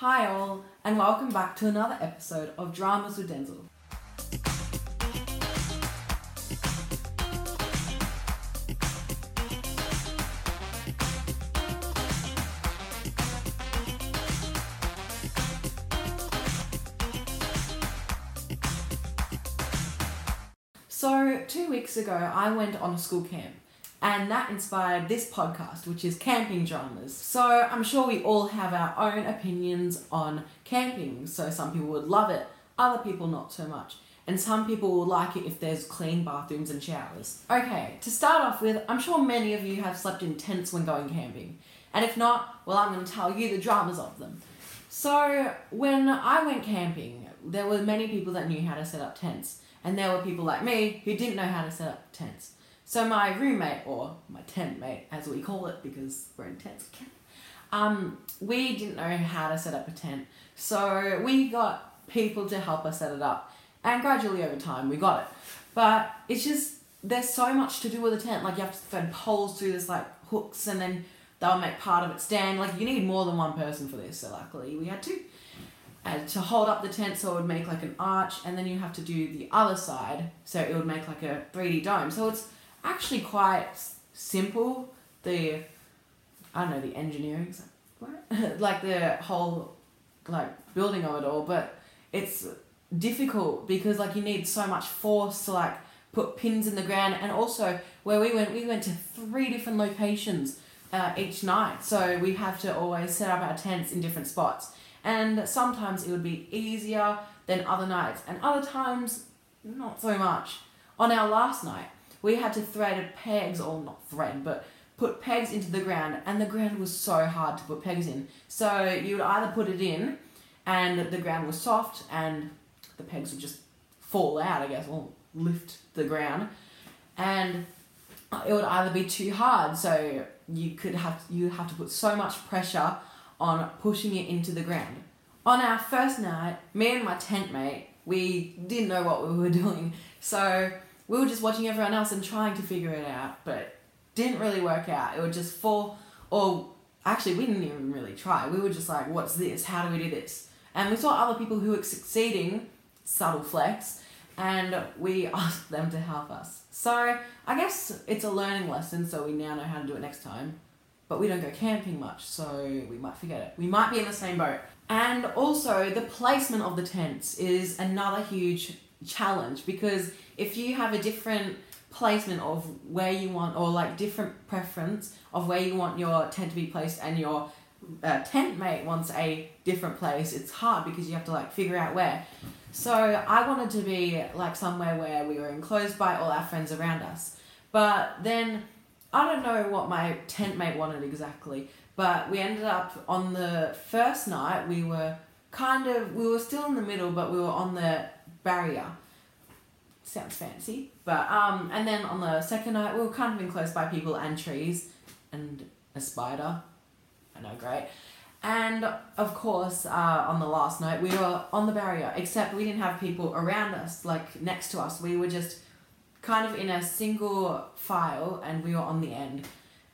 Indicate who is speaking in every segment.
Speaker 1: Hi, all, and welcome back to another episode of Dramas with Denzel. So, two weeks ago, I went on a school camp, and that inspired this podcast, which is Camping Dramas. So, I'm sure we all have our own opinions on camping. So, some people would love it, other people not so much. And some people will like it if there's clean bathrooms and showers. Okay, to start off with, I'm sure many of you have slept in tents when going camping. And if not, well, I'm going to tell you the dramas of them. So, when I went camping, there were many people that knew how to set up tents. And there were people like me who didn't know how to set up tents. So my roommate, or my tent mate, as we call it, because we're in tents, um, we didn't know how to set up a tent. So we got people to help us set it up. And gradually over time, we got it. But it's just, there's so much to do with a tent. Like you have to thread poles through this like hooks and then they'll make part of it stand. Like you need more than one person for this. So luckily we had two and to hold up the tent so it would make like an arch and then you have to do the other side so it would make like a 3D dome. So it's actually quite simple. The I don't know the engineering like the whole like building of it all, but it's difficult because like you need so much force to like put pins in the ground. And also where we went we went to three different locations uh, each night. So we have to always set up our tents in different spots. And sometimes it would be easier than other nights. And other times not so much. On our last night we had to thread pegs or not thread but put pegs into the ground and the ground was so hard to put pegs in so you would either put it in and the ground was soft and the pegs would just fall out i guess or lift the ground and it would either be too hard so you could have you have to put so much pressure on pushing it into the ground. On our first night, me and my tent mate, we didn't know what we were doing. So we were just watching everyone else and trying to figure it out, but didn't really work out. It would just fall, or actually, we didn't even really try. We were just like, what's this? How do we do this? And we saw other people who were succeeding, subtle flex, and we asked them to help us. So I guess it's a learning lesson, so we now know how to do it next time but we don't go camping much, so we might forget it. We might be in the same boat. And also, the placement of the tents is another huge challenge because if you have a different placement of where you want, or like different preference of where you want your tent to be placed, and your uh, tent mate wants a different place, it's hard because you have to like figure out where. So, I wanted to be like somewhere where we were enclosed by all our friends around us. But then I don't know what my tent mate wanted exactly, but we ended up on the first night, we were kind of, we were still in the middle, but we were on the barrier. Sounds fancy. But, um, and then on the second night, we were kind of enclosed by people and trees and a spider. I know, great. And of course, uh, on the last night, we were on the barrier, except we didn't have people around us, like next to us. We were just kind of in a single file and we were on the end.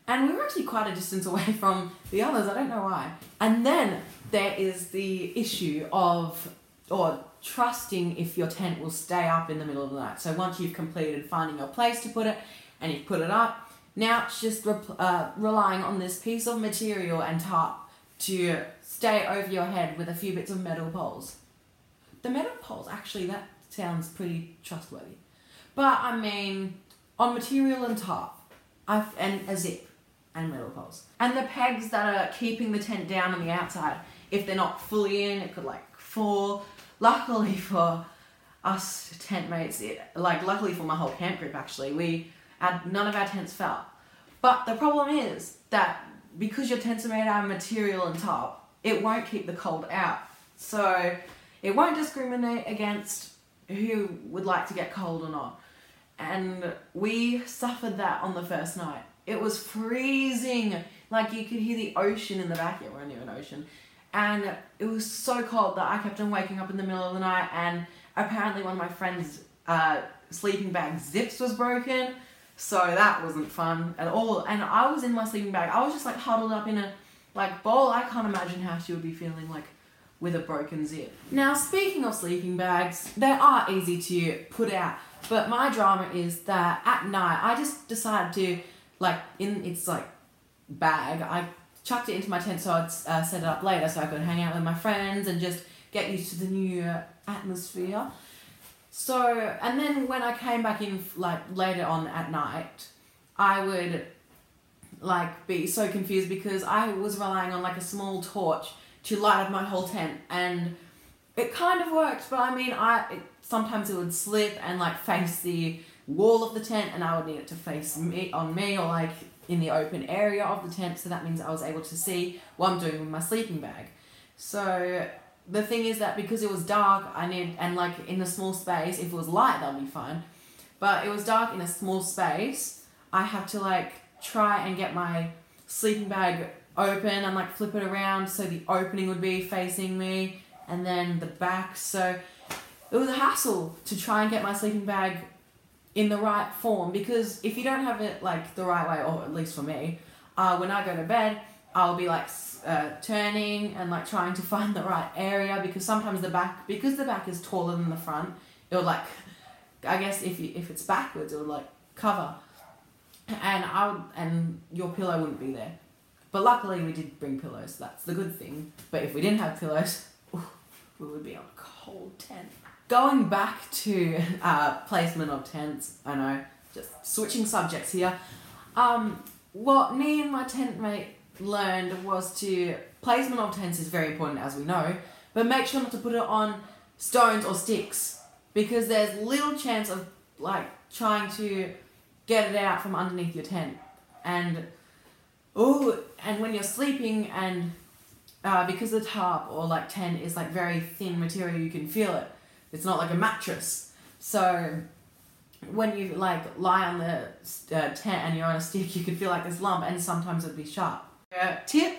Speaker 1: And we were actually quite a distance away from the others, I don't know why. And then there is the issue of, or trusting if your tent will stay up in the middle of the night. So once you've completed finding your place to put it and you've put it up, now it's just uh, relying on this piece of material and tarp to stay over your head with a few bits of metal poles. The metal poles, actually, that sounds pretty trustworthy. But I mean, on material and top, I've, and a zip and metal poles. And the pegs that are keeping the tent down on the outside, if they're not fully in, it could like fall. Luckily for us tent mates, it, like luckily for my whole camp group actually, we had, none of our tents fell. But the problem is that because your tents are made out of material and top, it won't keep the cold out. So it won't discriminate against who would like to get cold or not and we suffered that on the first night. It was freezing. Like you could hear the ocean in the back. Yeah, we're near an ocean. And it was so cold that I kept on waking up in the middle of the night and apparently one of my friends' uh, sleeping bag zips was broken. So that wasn't fun at all. And I was in my sleeping bag. I was just like huddled up in a like bowl. I can't imagine how she would be feeling like with a broken zip. Now, speaking of sleeping bags, they are easy to put out, but my drama is that at night I just decided to, like, in its like bag, I chucked it into my tent so I'd uh, set it up later so I could hang out with my friends and just get used to the new atmosphere. So, and then when I came back in, like, later on at night, I would, like, be so confused because I was relying on, like, a small torch to light up my whole tent. And it kind of worked, but I mean, I it, sometimes it would slip and, like, face the wall of the tent and I would need it to face me on me or, like, in the open area of the tent. So that means I was able to see what I'm doing with my sleeping bag. So the thing is that because it was dark, I need and like in a small space, if it was light, that'd be fine. But it was dark in a small space. I have to like try and get my sleeping bag open and like flip it around so the opening would be facing me and then the back. So it was a hassle to try and get my sleeping bag in the right form because if you don't have it like the right way, or at least for me, uh, when I go to bed, I'll be like uh, turning and like trying to find the right area because sometimes the back because the back is taller than the front it'll like I guess if you, if it's backwards it would like cover. And I would and your pillow wouldn't be there. But luckily we did bring pillows that's the good thing. But if we didn't have pillows we would be on a cold tent going back to uh, placement of tents I know just switching subjects here. Um what me and my tent mate learned was to placement of tents is very important as we know, but make sure not to put it on stones or sticks because there's little chance of like trying to get it out from underneath your tent. And oh and when you're sleeping and uh, because the tarp or like tent is like very thin material you can feel it it's not like a mattress so when you like lie on the uh, tent and you're on a stick you can feel like this lump and sometimes it'd be sharp uh, tip,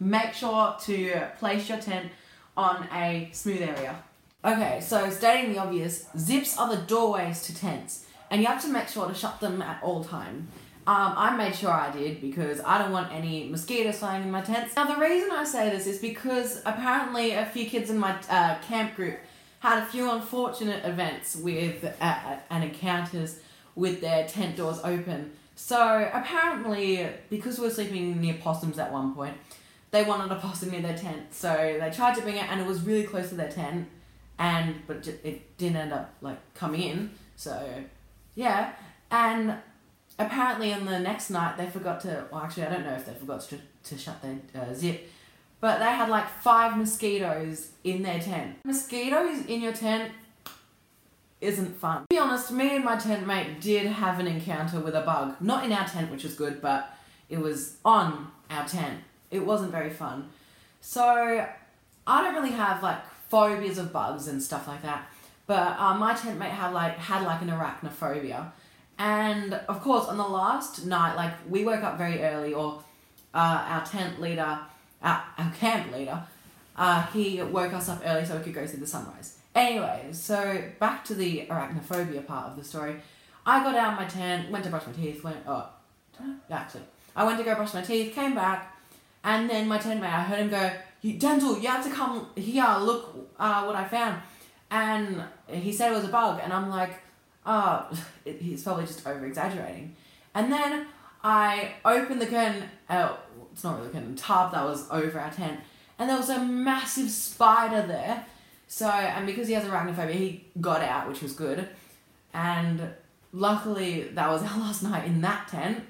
Speaker 1: make sure to place your tent on a smooth area. Okay, so stating the obvious, zips are the doorways to tents, and you have to make sure to shut them at all time. Um, I made sure I did because I don't want any mosquitoes flying in my tents. Now, the reason I say this is because apparently a few kids in my uh, camp group had a few unfortunate events with uh, and encounters with their tent doors open. So apparently, because we were sleeping near possums at one point, they wanted a possum near their tent. So they tried to bring it, and it was really close to their tent, and but it didn't end up like coming in. So yeah, and apparently on the next night they forgot to. Well, actually, I don't know if they forgot to to shut their uh, zip. But they had like five mosquitoes in their tent. Mosquitoes in your tent isn't fun. To be honest, me and my tent mate did have an encounter with a bug. Not in our tent, which was good, but it was on our tent. It wasn't very fun. So I don't really have like phobias of bugs and stuff like that. But uh, my tent mate had like had like an arachnophobia. And of course, on the last night, like we woke up very early, or uh, our tent leader, our, our camp leader, uh, he woke us up early so we could go see the sunrise. Anyways, so back to the arachnophobia part of the story. I got out of my tent, went to brush my teeth, went, oh, actually, I went to go brush my teeth, came back, and then my tent mate, I heard him go, Denzel, you have to come here, look uh, what I found. And he said it was a bug, and I'm like, oh, he's probably just over exaggerating. And then I opened the curtain, uh, it's not really a curtain, tarp that was over our tent, and there was a massive spider there so, and because he has arachnophobia, he got out, which was good. And luckily, that was our last night in that tent.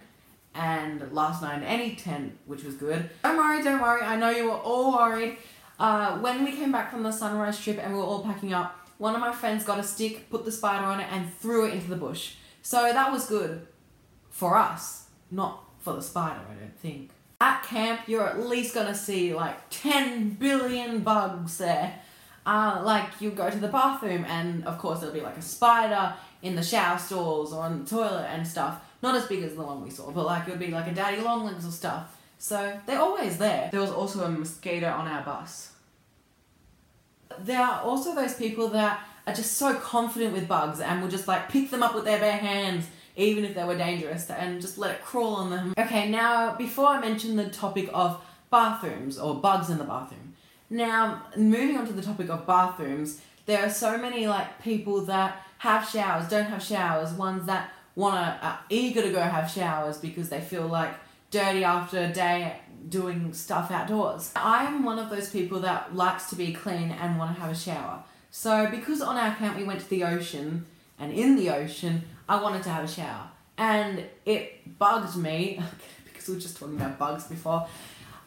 Speaker 1: And last night in any tent, which was good. Don't worry, don't worry. I know you were all worried. Uh, when we came back from the sunrise trip and we were all packing up, one of my friends got a stick, put the spider on it, and threw it into the bush. So that was good for us, not for the spider, I don't think. At camp, you're at least gonna see like 10 billion bugs there uh, like you go to the bathroom and of course there'll be like a spider in the shower stalls or on the toilet and stuff. Not as big as the one we saw, but like it would be like a daddy long legs or stuff. So they're always there. There was also a mosquito on our bus. There are also those people that are just so confident with bugs and will just like pick them up with their bare hands even if they were dangerous and just let it crawl on them. Okay, now before I mention the topic of bathrooms or bugs in the bathroom, Now, moving on to the topic of bathrooms, there are so many like people that have showers, don't have showers, ones that wanna are eager to go have showers because they feel like dirty after a day doing stuff outdoors. I'm one of those people that likes to be clean and want to have a shower. So because on our camp we went to the ocean and in the ocean I wanted to have a shower and it bugged me because we were just talking about bugs before.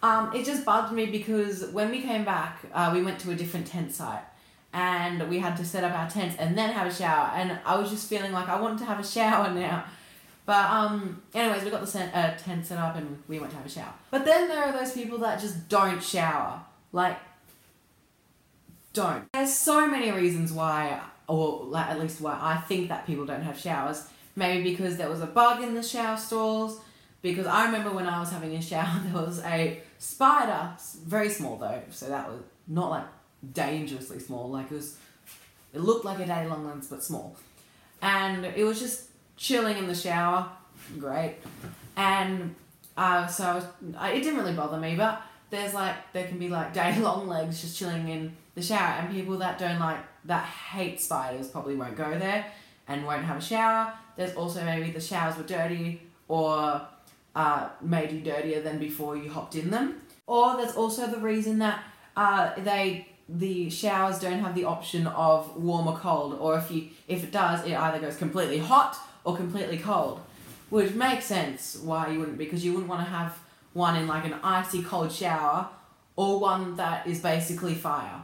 Speaker 1: Um, it just bugged me because when we came back, uh, we went to a different tent site and we had to set up our tents and then have a shower. And I was just feeling like I wanted to have a shower now. But um, anyways, we got the uh, tent set up and we went to have a shower. But then there are those people that just don't shower. Like, don't. There's so many reasons why, or like at least why I think that people don't have showers. Maybe because there was a bug in the shower stalls. Because I remember when I was having a shower, there was a spider, very small though, so that was not like dangerously small. Like it was, it looked like a day long legs but small, and it was just chilling in the shower. Great, and uh, so I was, I, it didn't really bother me. But there's like there can be like day long legs just chilling in the shower, and people that don't like that hate spiders probably won't go there and won't have a shower. There's also maybe the showers were dirty or uh, made you dirtier than before you hopped in them. Or there's also the reason that uh, they the showers don't have the option of warm or cold, or if you if it does, it either goes completely hot or completely cold, which makes sense why you wouldn't because you wouldn't want to have one in like an icy cold shower or one that is basically fire,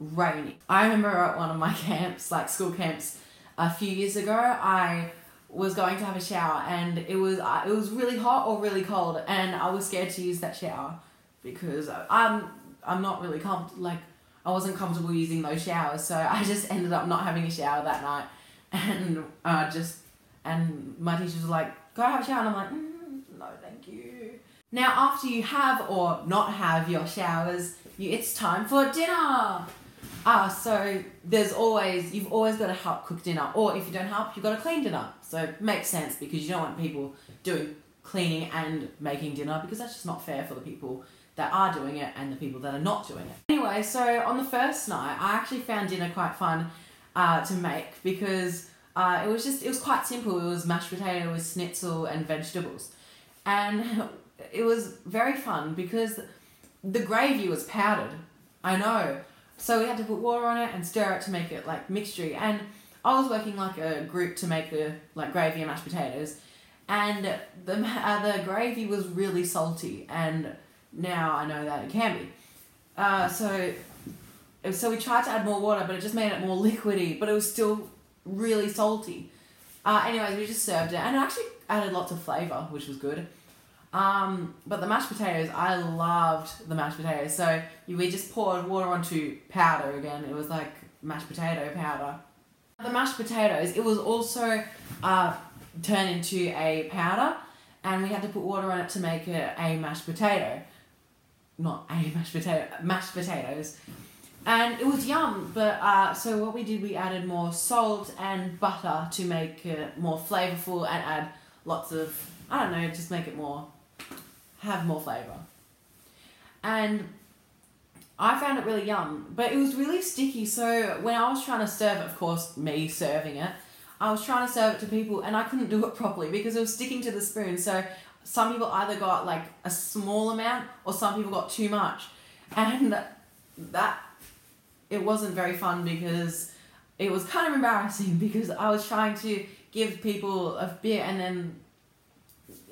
Speaker 1: rainy. I remember at one of my camps, like school camps, a few years ago, I was going to have a shower and it was uh, it was really hot or really cold and I was scared to use that shower because I'm I'm not really comfortable like I wasn't comfortable using those showers so I just ended up not having a shower that night and uh, just and my teacher was like go have a shower and I'm like mm, no thank you now after you have or not have your showers you it's time for dinner Ah, so there's always you've always got to help cook dinner, or if you don't help, you've got to clean dinner. So it makes sense because you don't want people doing cleaning and making dinner because that's just not fair for the people that are doing it and the people that are not doing it. Anyway, so on the first night, I actually found dinner quite fun uh, to make because uh, it was just it was quite simple. It was mashed potato with schnitzel and vegetables, and it was very fun because the gravy was powdered. I know so we had to put water on it and stir it to make it like mixture. And I was working like a group to make the like gravy and mashed potatoes, and the uh, the gravy was really salty. And now I know that it can be. Uh, so so we tried to add more water, but it just made it more liquidy. But it was still really salty. Uh, anyways, we just served it, and it actually added lots of flavor, which was good. Um, but the mashed potatoes, I loved the mashed potatoes. So we just poured water onto powder again. It was like mashed potato powder. The mashed potatoes, it was also uh, turned into a powder, and we had to put water on it to make it a mashed potato. Not a mashed potato, mashed potatoes. And it was yum, but uh, so what we did, we added more salt and butter to make it more flavorful and add lots of, I don't know, just make it more have more flavour. And I found it really yum, but it was really sticky. So when I was trying to serve it, of course, me serving it, I was trying to serve it to people and I couldn't do it properly because it was sticking to the spoon. So some people either got like a small amount or some people got too much. And that, it wasn't very fun because it was kind of embarrassing because I was trying to give people a bit and then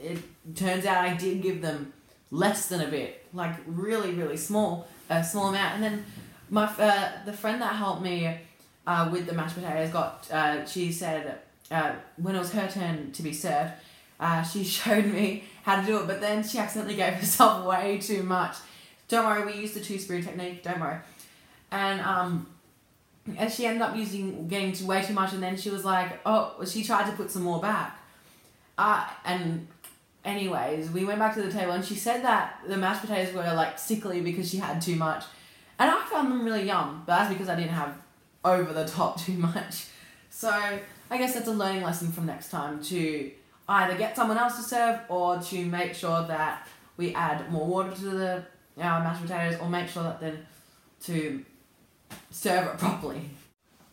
Speaker 1: it turns out I did give them less than a bit, like really, really small, a small amount. And then my uh, the friend that helped me uh, with the mashed potatoes got, uh, she said uh, when it was her turn to be served, uh, she showed me how to do it, but then she accidentally gave herself way too much. Don't worry, we used the two spoon technique. Don't worry, and um. And she ended up using getting way too much, and then she was like, "Oh," she tried to put some more back, uh, and anyways, we went back to the table and she said that the mashed potatoes were like sickly because she had too much. And I found them really yum, but that's because I didn't have over the top too much. So I guess that's a learning lesson from next time to either get someone else to serve or to make sure that we add more water to the our mashed potatoes or make sure that then to serve it properly.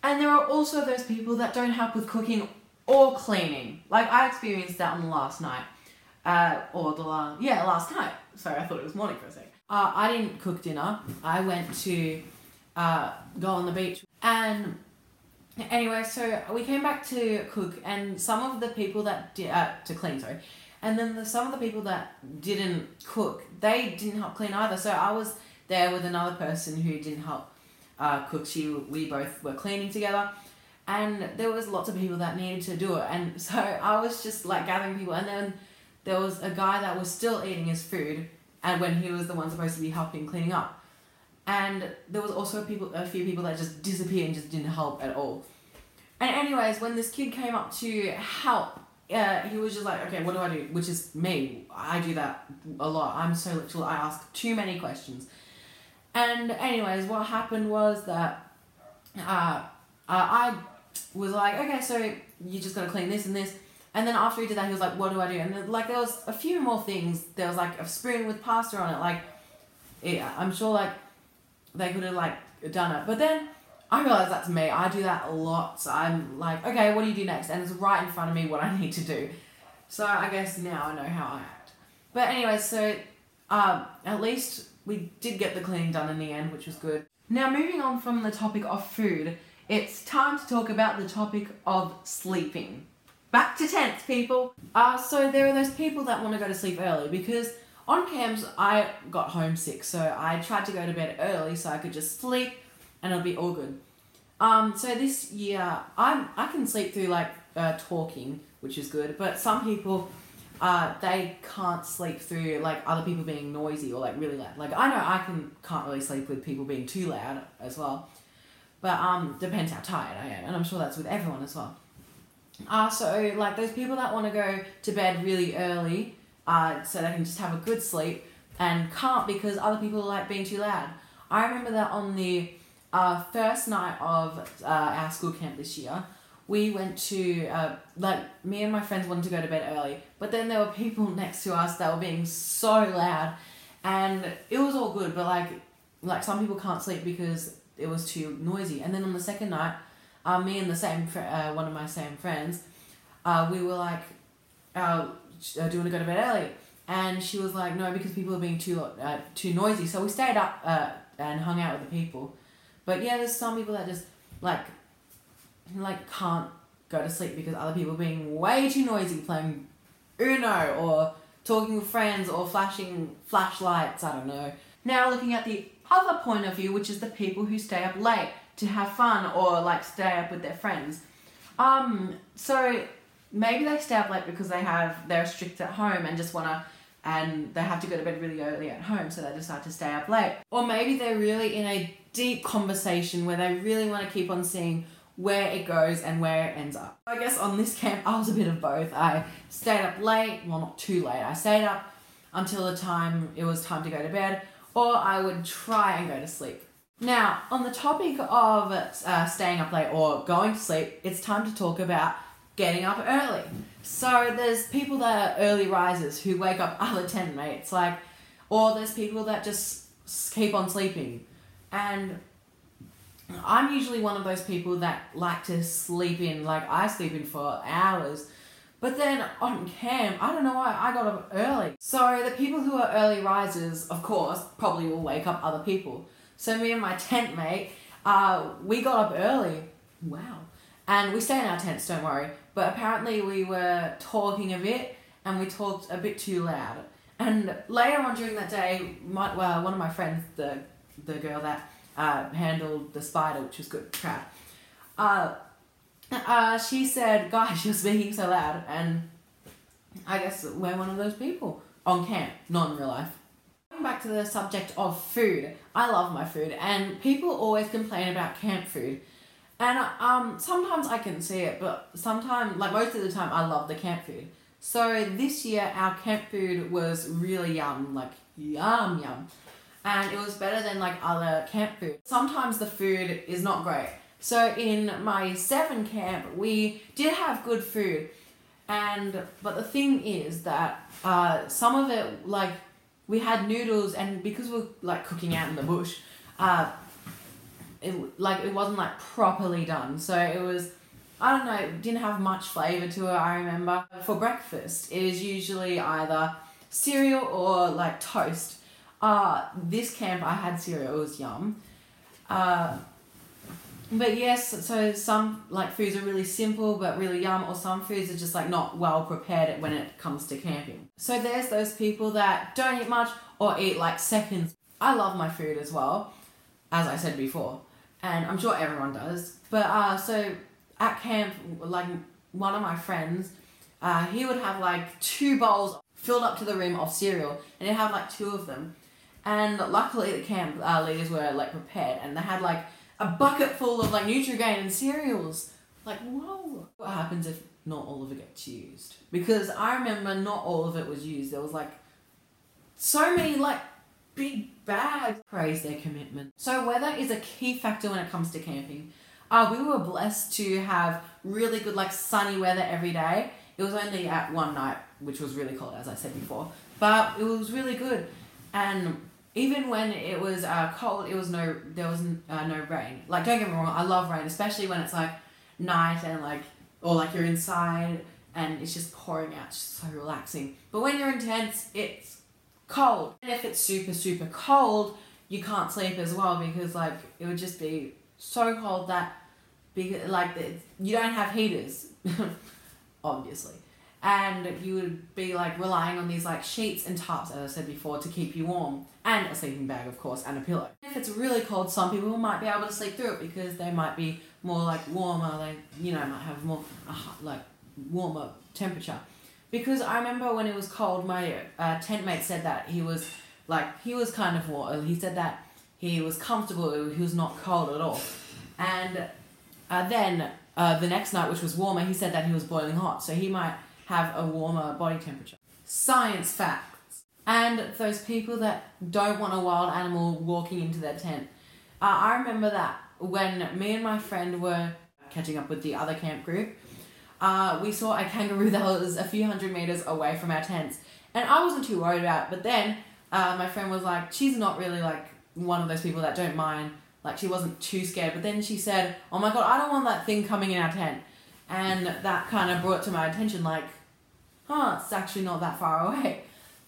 Speaker 1: And there are also those people that don't help with cooking or cleaning. Like I experienced that on the last night. Uh, or the last, yeah, last night. Sorry, I thought it was morning for a second. Uh, I didn't cook dinner. I went to uh, go on the beach. And anyway, so we came back to cook, and some of the people that did, uh, to clean, sorry. And then the, some of the people that didn't cook, they didn't help clean either. So I was there with another person who didn't help uh, cook. She, we both were cleaning together and there was lots of people that needed to do it. And so i was just like gathering people. And then there was a guy that was still eating his food and when he was the one supposed to be helping cleaning up. And there was also people a few people that just disappeared and just didn't help at all. And anyways when this kid came up to help uh, he was just like okay what do i do? Which is me. I do that a lot. I'm so literal i ask too many questions. And anyways what happened was that uh, uh, i was like, okay, so you just gotta clean this and this. And then after he did that, he was like, what do I do? And then, like there was a few more things. There was like a spoon with pasta on it. Like, yeah, I'm sure like they could have like done it. But then I realized that's me. I do that a lot. So I'm like, okay, what do you do next? And it's right in front of me what I need to do. So I guess now I know how I act. But anyway, so um, at least we did get the cleaning done in the end, which was good. Now moving on from the topic of food, it's time to talk about the topic of sleeping. Back to tents, people. Uh, so there are those people that want to go to sleep early because on camps I got homesick, so I tried to go to bed early so I could just sleep and it'll be all good. Um, so this year I'm I can sleep through like uh, talking, which is good, but some people uh, they can't sleep through like other people being noisy or like really loud. Like I know I can can't really sleep with people being too loud as well. But um, depends how tired I am, and I'm sure that's with everyone as well. Uh, so like those people that want to go to bed really early, uh, so they can just have a good sleep and can't because other people like being too loud. I remember that on the uh, first night of uh, our school camp this year, we went to uh, like me and my friends wanted to go to bed early, but then there were people next to us that were being so loud, and it was all good. But like like some people can't sleep because it was too noisy. And then on the second night, uh, me and the same fr- uh, one of my same friends, uh, we were like, uh, do you want to go to bed early? And she was like, no, because people are being too uh, too noisy. So we stayed up uh, and hung out with the people. But yeah, there's some people that just like like can't go to sleep because other people are being way too noisy, playing Uno or talking with friends or flashing flashlights. I don't know. Now looking at the other point of view, which is the people who stay up late to have fun or like stay up with their friends. Um, so maybe they stay up late because they have they're strict at home and just wanna and they have to go to bed really early at home, so they decide to stay up late. Or maybe they're really in a deep conversation where they really want to keep on seeing where it goes and where it ends up. I guess on this camp, I was a bit of both. I stayed up late, well, not too late. I stayed up until the time it was time to go to bed, or I would try and go to sleep. Now, on the topic of uh, staying up late or going to sleep, it's time to talk about getting up early. So there's people that are early risers who wake up other tent mates, like, or there's people that just keep on sleeping. And I'm usually one of those people that like to sleep in, like I sleep in for hours. But then on camp, I don't know why I got up early. So the people who are early risers, of course, probably will wake up other people. So me and my tent mate, uh, we got up early. Wow. And we stay in our tents, don't worry. But apparently we were talking a bit and we talked a bit too loud. And later on during that day, my, well, one of my friends, the the girl that uh, handled the spider, which was good crap, uh, uh, she said, "Guys, you're speaking so loud," and I guess we're one of those people on camp, not in real life. Going back to the subject of food, I love my food, and people always complain about camp food. And um, sometimes I can see it, but sometimes, like most of the time, I love the camp food. So this year, our camp food was really yum, like yum yum, and it was better than like other camp food. Sometimes the food is not great. So in my seven camp, we did have good food, and but the thing is that uh, some of it like we had noodles, and because we are like cooking out in the bush, uh, it like it wasn't like properly done. So it was I don't know, it didn't have much flavour to it, I remember. For breakfast, it is usually either cereal or like toast. Uh, this camp I had cereal, it was yum. Uh, but yes, so some like foods are really simple but really yum, or some foods are just like not well prepared when it comes to camping. So there's those people that don't eat much or eat like seconds. I love my food as well, as I said before, and I'm sure everyone does. But uh, so at camp, like one of my friends, uh, he would have like two bowls filled up to the rim of cereal, and he'd have like two of them. And luckily, the camp uh, leaders were like prepared, and they had like a bucket full of like Nutrigrain and cereals. Like, whoa! What happens if not all of it gets used? Because I remember not all of it was used. There was like so many like big bags. Praise their commitment. So weather is a key factor when it comes to camping. Uh, we were blessed to have really good like sunny weather every day. It was only at one night, which was really cold, as I said before, but it was really good. And even when it was uh, cold, it was no there was uh, no rain. Like don't get me wrong, I love rain, especially when it's like night and like or like you're inside and it's just pouring out, it's just so relaxing. But when you're in tents, it's cold. And if it's super super cold, you can't sleep as well because like it would just be so cold that because like you don't have heaters, obviously and you would be like relying on these like sheets and tarps, as I said before, to keep you warm, and a sleeping bag, of course, and a pillow. If it's really cold, some people might be able to sleep through it because they might be more like warmer. They you know might have more uh, like warmer temperature. Because I remember when it was cold, my uh, tent mate said that he was like he was kind of warm. He said that he was comfortable. He was not cold at all, and uh, then uh, the next night, which was warmer, he said that he was boiling hot. So he might have a warmer body temperature. Science facts. And those people that don't want a wild animal walking into their tent. Uh, I remember that when me and my friend were catching up with the other camp group, uh, we saw a kangaroo that was a few hundred meters away from our tents. And I wasn't too worried about it, but then uh, my friend was like, she's not really like one of those people that don't mind. Like she wasn't too scared, but then she said, "Oh my god, I don't want that thing coming in our tent," and that kind of brought to my attention, like, huh, it's actually not that far away.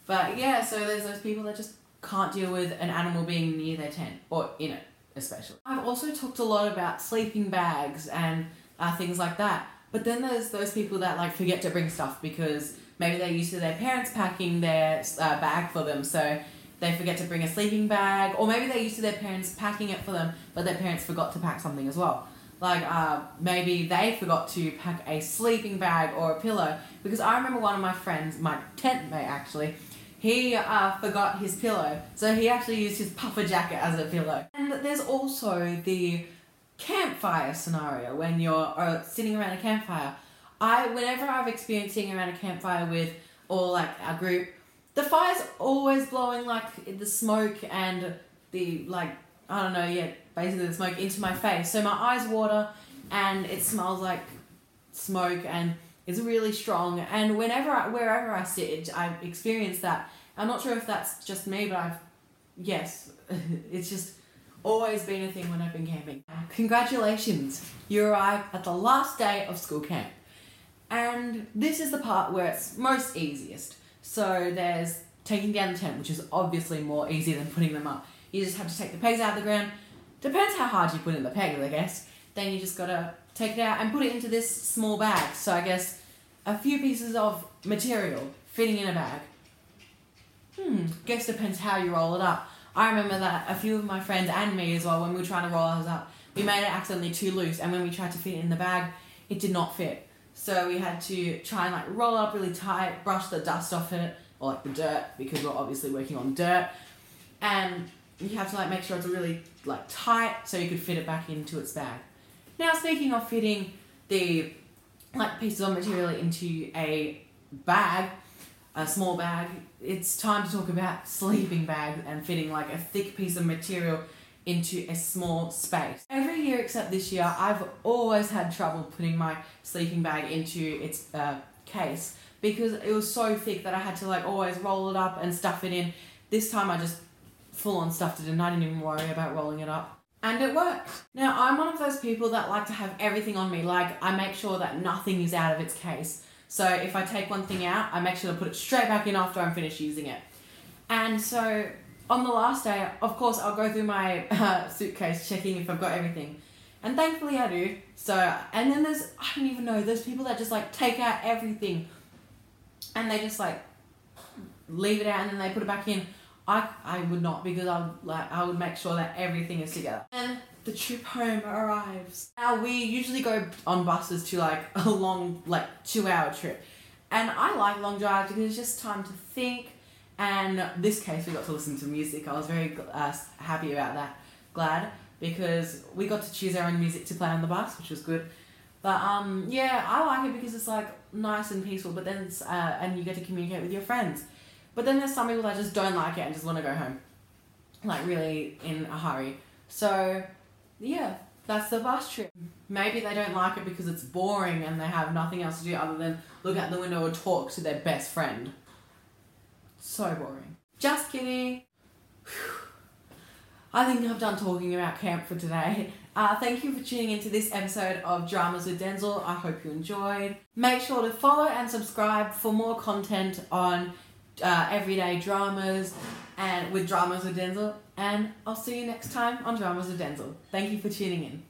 Speaker 1: But yeah, so there's those people that just can't deal with an animal being near their tent or in it, especially. I've also talked a lot about sleeping bags and uh, things like that. But then there's those people that like forget to bring stuff because maybe they're used to their parents packing their uh, bag for them, so they forget to bring a sleeping bag, or maybe they're used to their parents packing it for them, but their parents forgot to pack something as well like uh, maybe they forgot to pack a sleeping bag or a pillow because I remember one of my friends, my tent mate actually, he uh, forgot his pillow, so he actually used his puffer jacket as a pillow. And there's also the campfire scenario when you're uh, sitting around a campfire. I whenever I've experienced sitting around a campfire with or like a group, the fire's always blowing like the smoke and the like I don't know yet basically the smoke into my face. So my eyes water and it smells like smoke and it's really strong. And whenever I, wherever I sit, I've experienced that. I'm not sure if that's just me, but I've yes, it's just always been a thing when I've been camping. Congratulations, you arrive at the last day of school camp. And this is the part where it's most easiest. So there's taking down the tent, which is obviously more easy than putting them up. You just have to take the pegs out of the ground, Depends how hard you put in the pegs, I guess. Then you just gotta take it out and put it into this small bag. So I guess a few pieces of material fitting in a bag. Hmm, guess depends how you roll it up. I remember that a few of my friends and me as well, when we were trying to roll ours up, we made it accidentally too loose, and when we tried to fit it in the bag, it did not fit. So we had to try and like roll it up really tight, brush the dust off it, or like the dirt, because we're obviously working on dirt, and you have to like make sure it's really like tight so you could fit it back into its bag. Now speaking of fitting the like pieces of material into a bag, a small bag, it's time to talk about sleeping bags and fitting like a thick piece of material into a small space. Every year except this year, I've always had trouble putting my sleeping bag into its uh, case because it was so thick that I had to like always roll it up and stuff it in. This time I just full on stuffed it in. I didn't even worry about rolling it up. And it worked. Now, I'm one of those people that like to have everything on me. Like, I make sure that nothing is out of its case. So, if I take one thing out, I make sure to put it straight back in after I'm finished using it. And so, on the last day, of course, I'll go through my uh, suitcase checking if I've got everything. And thankfully, I do. So, and then there's, I don't even know, there's people that just like take out everything and they just like leave it out and then they put it back in. I, I would not because I would like I would make sure that everything is together. And the trip home arrives. Now we usually go on buses to like a long like two hour trip, and I like long drives because it's just time to think. And this case we got to listen to music. I was very uh, happy about that. Glad because we got to choose our own music to play on the bus, which was good. But um yeah, I like it because it's like nice and peaceful. But then uh, and you get to communicate with your friends. But then there's some people that just don't like it and just want to go home, like really in a hurry. So, yeah, that's the bus trip. Maybe they don't like it because it's boring and they have nothing else to do other than look out the window or talk to their best friend. So boring. Just kidding. I think I've done talking about camp for today. Uh, thank you for tuning into this episode of Dramas with Denzel. I hope you enjoyed. Make sure to follow and subscribe for more content on uh, everyday dramas and with dramas with Denzel. And I'll see you next time on Dramas with Denzel. Thank you for tuning in.